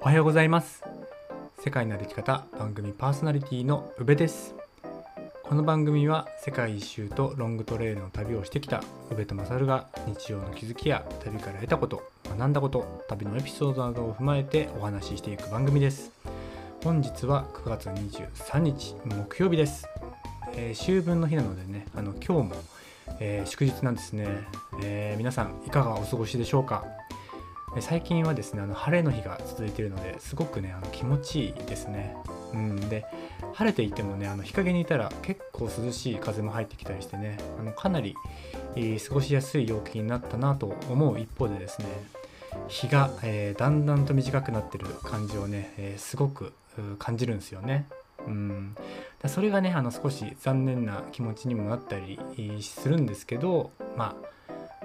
おはようございます。世界の歩き方番組パーソナリティの宇部です。この番組は世界一周とロングトレイルの旅をしてきた宇部と勝が日常の気づきや旅から得たこと学んだこと旅のエピソードなどを踏まえてお話ししていく番組です。本日は9月23日木曜日です、えー、秋分の日なのでねあの今日も、えー、祝日なんですね、えー、皆さんいかがお過ごしでしょうか？最近はですねあの晴れの日が続いているのですごくねあの気持ちいいですね。うん、で晴れていてもねあの日陰にいたら結構涼しい風も入ってきたりしてねあのかなり、えー、過ごしやすい陽気になったなと思う一方でですね日が、えー、だんだんと短くなってる感じをね、えー、すごく感じるんですよね。うん、それがねあの少し残念な気持ちにもなったりするんですけどまあ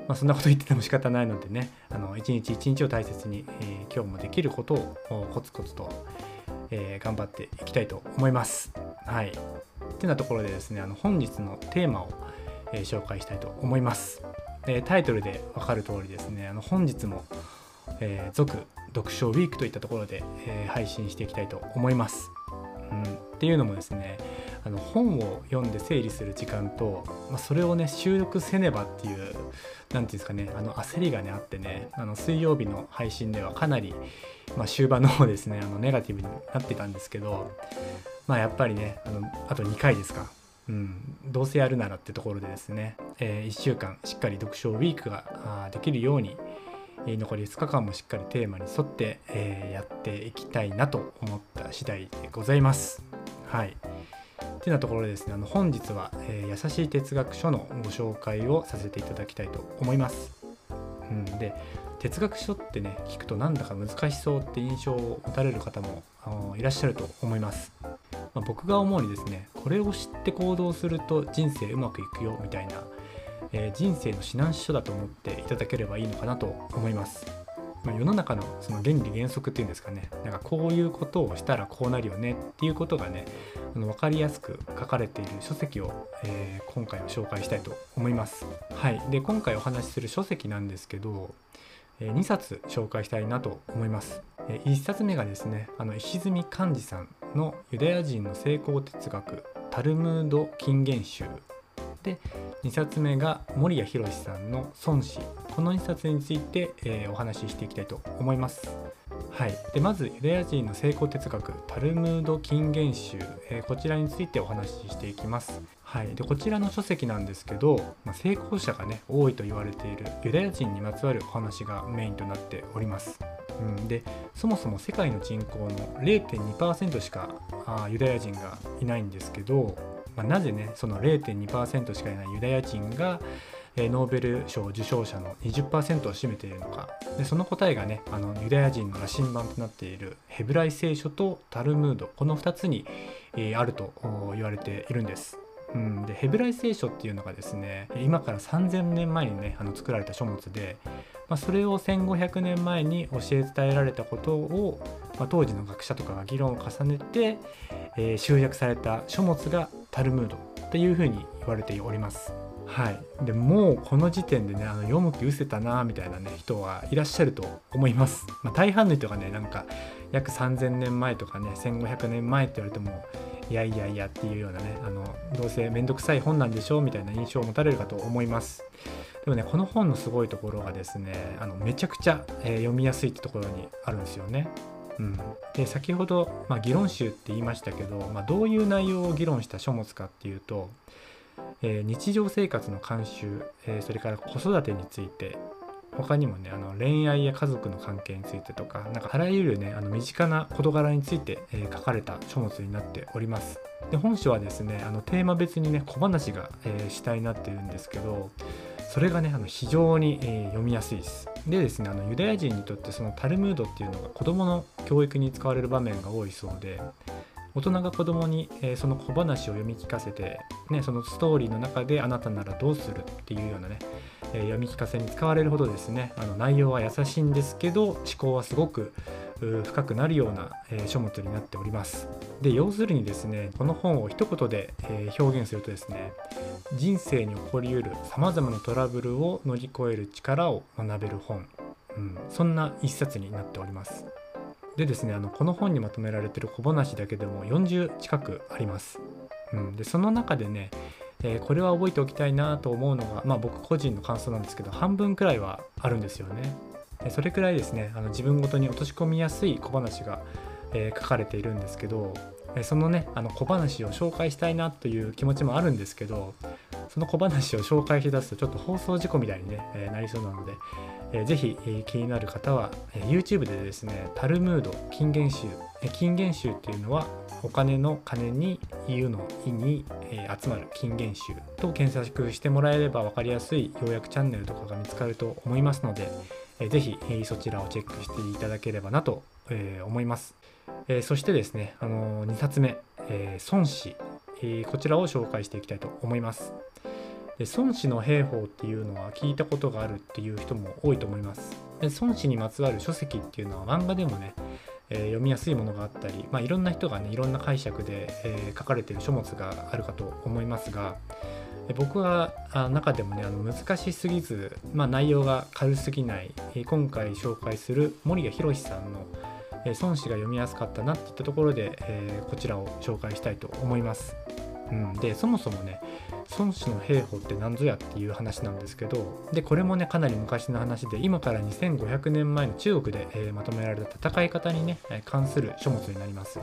まあ、そんなこと言ってても仕方ないのでねあの一日一日を大切に、えー、今日もできることをコツコツと、えー、頑張っていきたいと思います。はい。ってなところでですねあの本日のテーマを、えー、紹介したいと思います。えタイトルで分かる通りですねあの本日も、えー、読書ウィークといったところで、え配信していきたいと思います。うん、っていうのもですねあの本を読んで整理する時間と、まあ、それをね収録せねばっていう何て言うんですかねあの焦りがねあってねあの水曜日の配信ではかなり、まあ、終盤の方ですねあのネガティブになってたんですけどまあやっぱりねあのあと2回ですか。うん、どうせやるならってところでですね、えー、1週間しっかり読書ウィークができるように残り2日間もしっかりテーマに沿って、えー、やっていきたいなと思った次第でございます。はい。てなところですねあの本日は、えー、優しい哲学書のご紹介をさせていただきたいと思います。うん、で哲学書ってね聞くとなんだか難しそうって印象を持たれる方もいらっしゃると思います。まあ、僕が思うにですねこれを知って行動すると人生うまくいくよみたいな、えー、人生の指南書だと思っていただければいいのかなと思います。まあ、世の中のその原理原則っていうんですかねなんかこういうことをしたらこうなるよねっていうことがねの分かりやすく書かれている書籍を、えー、今回は紹介したいと思います。はい、で今回お話しする書籍なんですけど、えー、2冊紹介したいなと思います。えー、1冊目がですねあの石積寛治さんのユダヤ人の成功哲学タルムード金言集で2冊目が守谷博さんの孫子この2冊について、えー、お話ししていきたいと思います。はい、でまずユダヤ人の成功哲学タルムード金言集、えー、こちらについてお話ししていきます。はい、でこちらの書籍なんですけど、まあ、成功者がね多いと言われているユダヤ人にまつわるお話がメインとなっております。うん、でそもそも世界の人口の0.2%しかあユダヤ人がいないんですけど、まあ、なぜねその0.2%しかいないユダヤ人がノーベル賞受賞者の20%を占めているのかでその答えがねあのユダヤ人の羅針盤となっているヘブライ聖書とタルムードこの2つに、え、あると言われているんです。うん、でヘブライ聖書っていうのがですね今から3000年前にねあの作られた書物で、まあ、それを1500年前に教え伝えられたことを、まあ、当時の学者とかが議論を重ねて、えー、集約された書物がタルムードっていうふうに言われております。はい、でもうこの時点でねあの読む気失せたなみたいなね人はいらっしゃると思います、まあ、大半の人がねなんか約3000年前とかね1500年前って言われてもいやいやいやっていうようなねあのどうせめんどくさい本なんでしょうみたいな印象を持たれるかと思います。でもねこの本のすごいところがですねあのめちゃくちゃ、えー、読みやすいってところにあるんですよね。うん、で先ほど、まあ、議論集って言いましたけど、まあ、どういう内容を議論した書物かっていうとえー、日常生活の慣習、えー、それから子育てについて他にもねあの恋愛や家族の関係についてとかなんかあらゆるねあの身近な事柄について、えー、書かれた書物になっております。で本書はですねあのテーマ別にね小話が、えー、主体になっているんですけどそれがねあの非常に、えー、読みやすいです。でですねあのユダヤ人にとってそのタルムードっていうのが子どもの教育に使われる場面が多いそうで大人が子供に、えー、その小話を読み聞かせて、ね、そのストーリーの中であなたならどうするっていうようなね、えー、読み聞かせに使われるほどですねあの内容は優しいんですけど思考はすごく深くなるような、えー、書物になっております。で要するにですねこの本を一言で、えー、表現するとですね人生に起こりうるさまざまなトラブルを乗り越える力を学べる本。うん、そんな一冊になっております。でですねあのこの本にまとめられてる小話だけでも40近くあります、うん、でその中でねえー、これは覚えておきたいなと思うのが、まあ、僕個人の感想なんですけど半分くらいはあるんですよね。それくらいですねあの自分ごとに落とし込みやすい小話が、えー、書かれているんですけどそのねあの小話を紹介したいなという気持ちもあるんですけどその小話を紹介しだすとちょっと放送事故みたいにね、なりそうなので、えー、ぜひ、えー、気になる方は、えー、YouTube でですねタルムード金言集、えー、金言集っていうのはお金の金に言うの意に、えー、集まる金言集と検索してもらえれば分かりやすい要約チャンネルとかが見つかると思いますので、えー、ぜひ、えー、そちらをチェックしていただければなと、えー、思います、えー、そしてですね、あのー、2冊目、えー、孫子、えー、こちらを紹介していきたいと思いますで孫子の兵法っていうのは聞いたことがあるっていう人も多いと思いますで孫子にまつわる書籍っていうのは漫画でもねえー、読みやすいものがあったり、まあ、いろんな人がねいろんな解釈で、えー、書かれている書物があるかと思いますが、僕はあ中でもねあの難しすぎず、まあ、内容が軽すぎない、えー、今回紹介する森谷博さんの「え、孫子が読みやすかったな」っていったところで、えー、こちらを紹介したいと思います。うん、でそもそもね孫子の兵法って何ぞやっていう話なんですけどでこれもねかなり昔の話で今から2500年前の中国で、えー、まとめられた戦い方にね関する書物になります。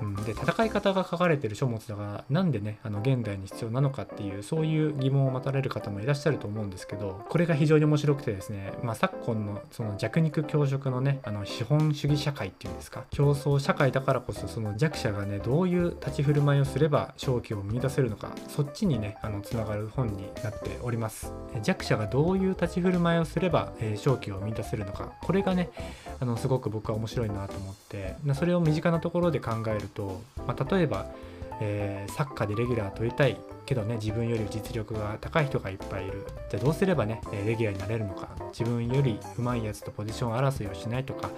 うん、で戦い方が書かれてる書物だからなんでねあの現代に必要なのかっていうそういう疑問を持たれる方もいらっしゃると思うんですけどこれが非常に面白くてですね、まあ、昨今のその弱肉強食のねあの資本主義社会っていうんですか競争社会だからこそその弱者がねどういう立ち振る舞いをすれば勝機を見出せるのかそっちにねあのつながる本になっております。弱者がどういう立ち振る舞いをすれば、えー、勝機を見出せるのか。これがねあのすごく僕は面白いなと思って。それを身近なところで考えると、まあ、例えば、えー、サッカーでレギュラー取りたいけどね自分より実力が高い人がいっぱいいる。じゃあどうすればねレギュラーになれるのか。自分より上手いやつとポジション争いをしないとか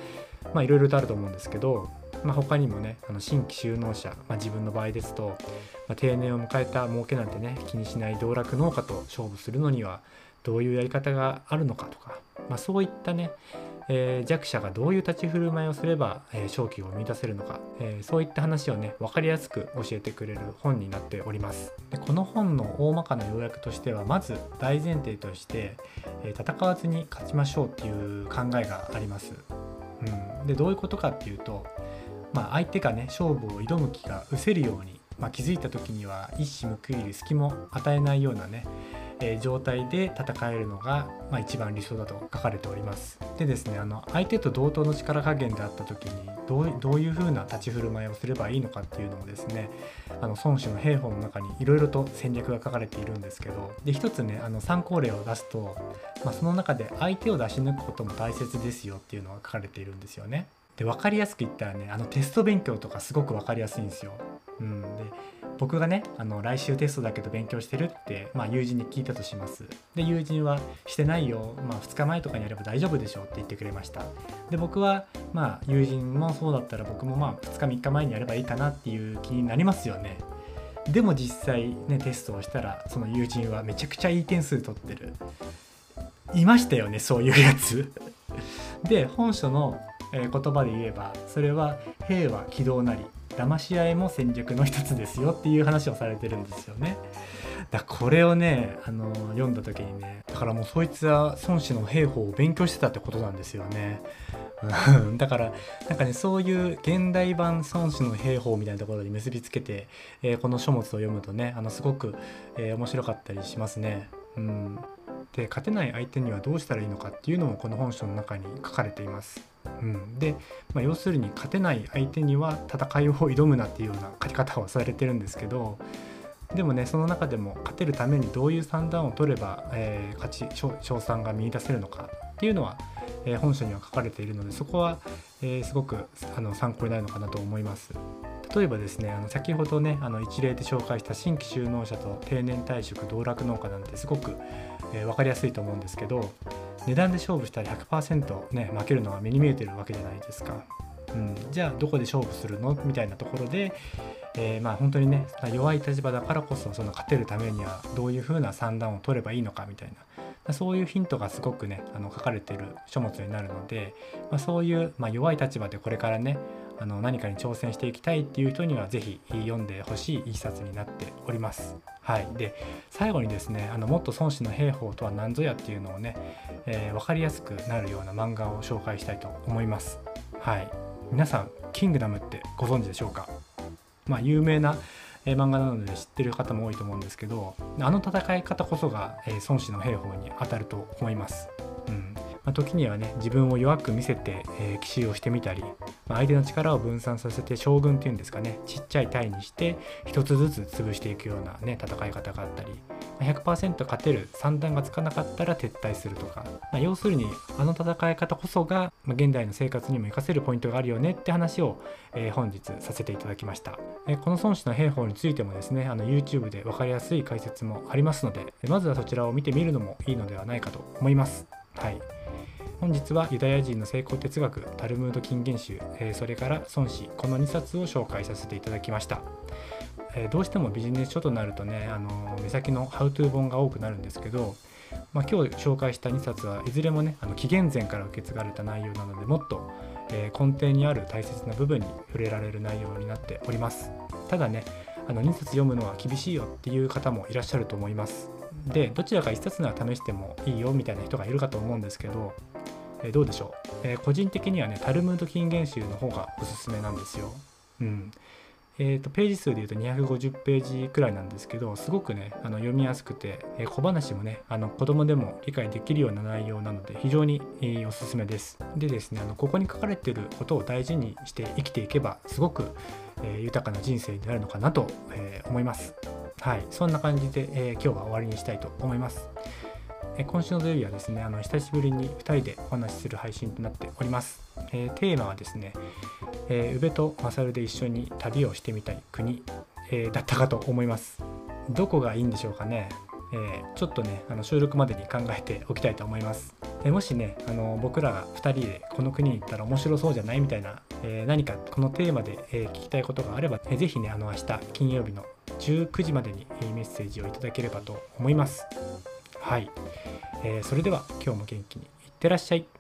まあいろいろとあると思うんですけど、まあ、他にもねあの新規就農者、まあ、自分の場合ですと、まあ、定年を迎えた儲けなんてね気にしない道楽農家と勝負するのにはどういうやり方があるのかとか、まあ、そういったねえー、弱者がどういう立ち振る舞いをすれば、えー、勝機を見出せるのか、えー、そういった話をね分かりやすく教えてくれる本になっております。でこの本の大まかな要約としてはまず大前提として、え戦わずに勝ちましょうっていう考えがあります、うん、でどういうことかっていうと、まあ、相手がね勝負を挑む気が失せるように、まあ、気づいた時には一矢報いる隙も与えないようなねえー、状態で戦えるのが、まあ、一番理想だと書かれております。でですねあの相手と同等の力加減であった時にどうどういう風な立ち振る舞いをすればいいのかっていうのをですねあの孫子の兵法の中にいろいろと戦略が書かれているんですけどで一つねあの参考例を出すと、まあ、その中で相手を出し抜くことも大切ですよっていうのが書かれているんですよね。で分かりやすく言ったらねあのテスト勉強とかすごく分かりやすいんですよ。うん、で僕がねあの来週テストだけど勉強してるって、まあ、友人に聞いたとします。で友人はしてないよ、まあ、2日前とかにやれば大丈夫でしょって言ってくれました。で僕はまあ友人もそうだったら僕もまあ2日3日前にやればいいかなっていう気になりますよね。でも実際ねテストをしたらその友人はめちゃくちゃいい点数取ってる。いましたよねそういうやつ。で本書の言葉で言えばそれは「兵は軌道なり騙し合いも戦略の一つですよっていう話をされてるんですよね。だこれをねあの読んだ時にねだからもうそいつは孫子の兵法を勉強してたってことなんですよね。だからなんかねそういう現代版孫子の兵法みたいなところに結びつけて、えー、この書物を読むとねあのすごく、えー、面白かったりしますね。うん、で勝てない相手にはどうしたらいいのかっていうのもこの本書の中に書かれています。うん、で、まあ、要するに勝てない相手には戦いを挑むなっていうような書き方をされてるんですけどでもねその中でも勝てるためにどういう算段を取れば、えー、勝ち勝算が見いだせるのかっていうのは、えー、本書には書かれているのでそこは、えー、すごくあの参考になるのかなと思います。例えばですねあの先ほどねあの一例で紹介した新規就農者と定年退職道楽農家なんてすごく、えー、分かりやすいと思うんですけど値段で勝負したら100%ね負けるのは目に見えてるわけじゃないですか。うん、じゃあどこで勝負するの？みたいなところで、えー、まあ本当にね弱い立場だからこそその勝てるためにはどういうふうな算段を取ればいいのかみたいな。そういうヒントがすごくねあの書かれてる書物になるので、まあ、そういう、まあ、弱い立場でこれからねあの何かに挑戦していきたいっていう人には是非読んでほしい一冊になっております。はい、で最後にですねあのもっと孫子の兵法とは何ぞやっていうのをね、えー、分かりやすくなるような漫画を紹介したいと思います。はい、皆さんキングダムってご存知でしょうか？まあ有名なえ漫画なので知ってる方も多いと思うんですけどあの戦い方こそが、え孫子の兵法に当たると思います。うんまあ、時にはね自分を弱く見せて、えー、奇襲をしてみたり、まあ、相手の力を分散させて将軍っていうんですかねちっちゃい隊にして一つずつ潰していくようなね戦い方があったり100%勝てる算段がつかなかったら撤退するとか、まあ、要するにあの戦い方こそが、まあ、現代の生活にも活かせるポイントがあるよねって話を、えー、本日させていただきました、えー、この孫子の兵法についてもですねあの YouTube で分かりやすい解説もありますのでまずはそちらを見てみるのもいいのではないかと思います。はい。本日はユダヤ人の成功哲学タルムード金言集、えー、それから孫子この2冊を紹介させていただきました。えー、どうしてもビジネス書となるとねあの目先のハウトゥー本が多くなるんですけど、まあ、今日紹介した2冊はいずれもねあの紀元前から受け継がれた内容なのでもっと、えー、根底にある大切な部分に触れられる内容になっております。ただねあの2冊読むのは厳しいよっていう方もいらっしゃると思います。でどちらか1冊なら試してもいいよみたいな人がいるかと思うんですけど、え、どうでしょう、え個人的にはねタルムード金言集の方がおすすめなんですよ。うん。えーと、ページ数でいうと250ページくらいなんですけどすごくねあの読みやすくて、え、小話もねあの子供でも理解できるような内容なので非常に、えー、おすすめです。でですねあのここに書かれてることを大事にして生きていけばすごく、えー、豊かな人生になるのかなと、え思います。はい。そんな感じで、え今日は終わりにしたいと思います。え今週の土曜日はですねあの久しぶりに2人でお話しする配信となっております、えー、テーマはですね、えー、宇部と勝で一緒に旅をしてみたい国、えー、だったかと思います。どこがいいんでしょうかね。えー、ちょっとねあの収録までに考えておきたいと思います、えー、もしねあの僕らが2人でこの国に行ったら面白そうじゃないみたいな、えー、何かこのテーマで、え聞きたいことがあれば、えー、ぜひねあの明日金曜日の19時までにメッセージをいただければと思います。はい、えー、それでは今日も元気にいってらっしゃい。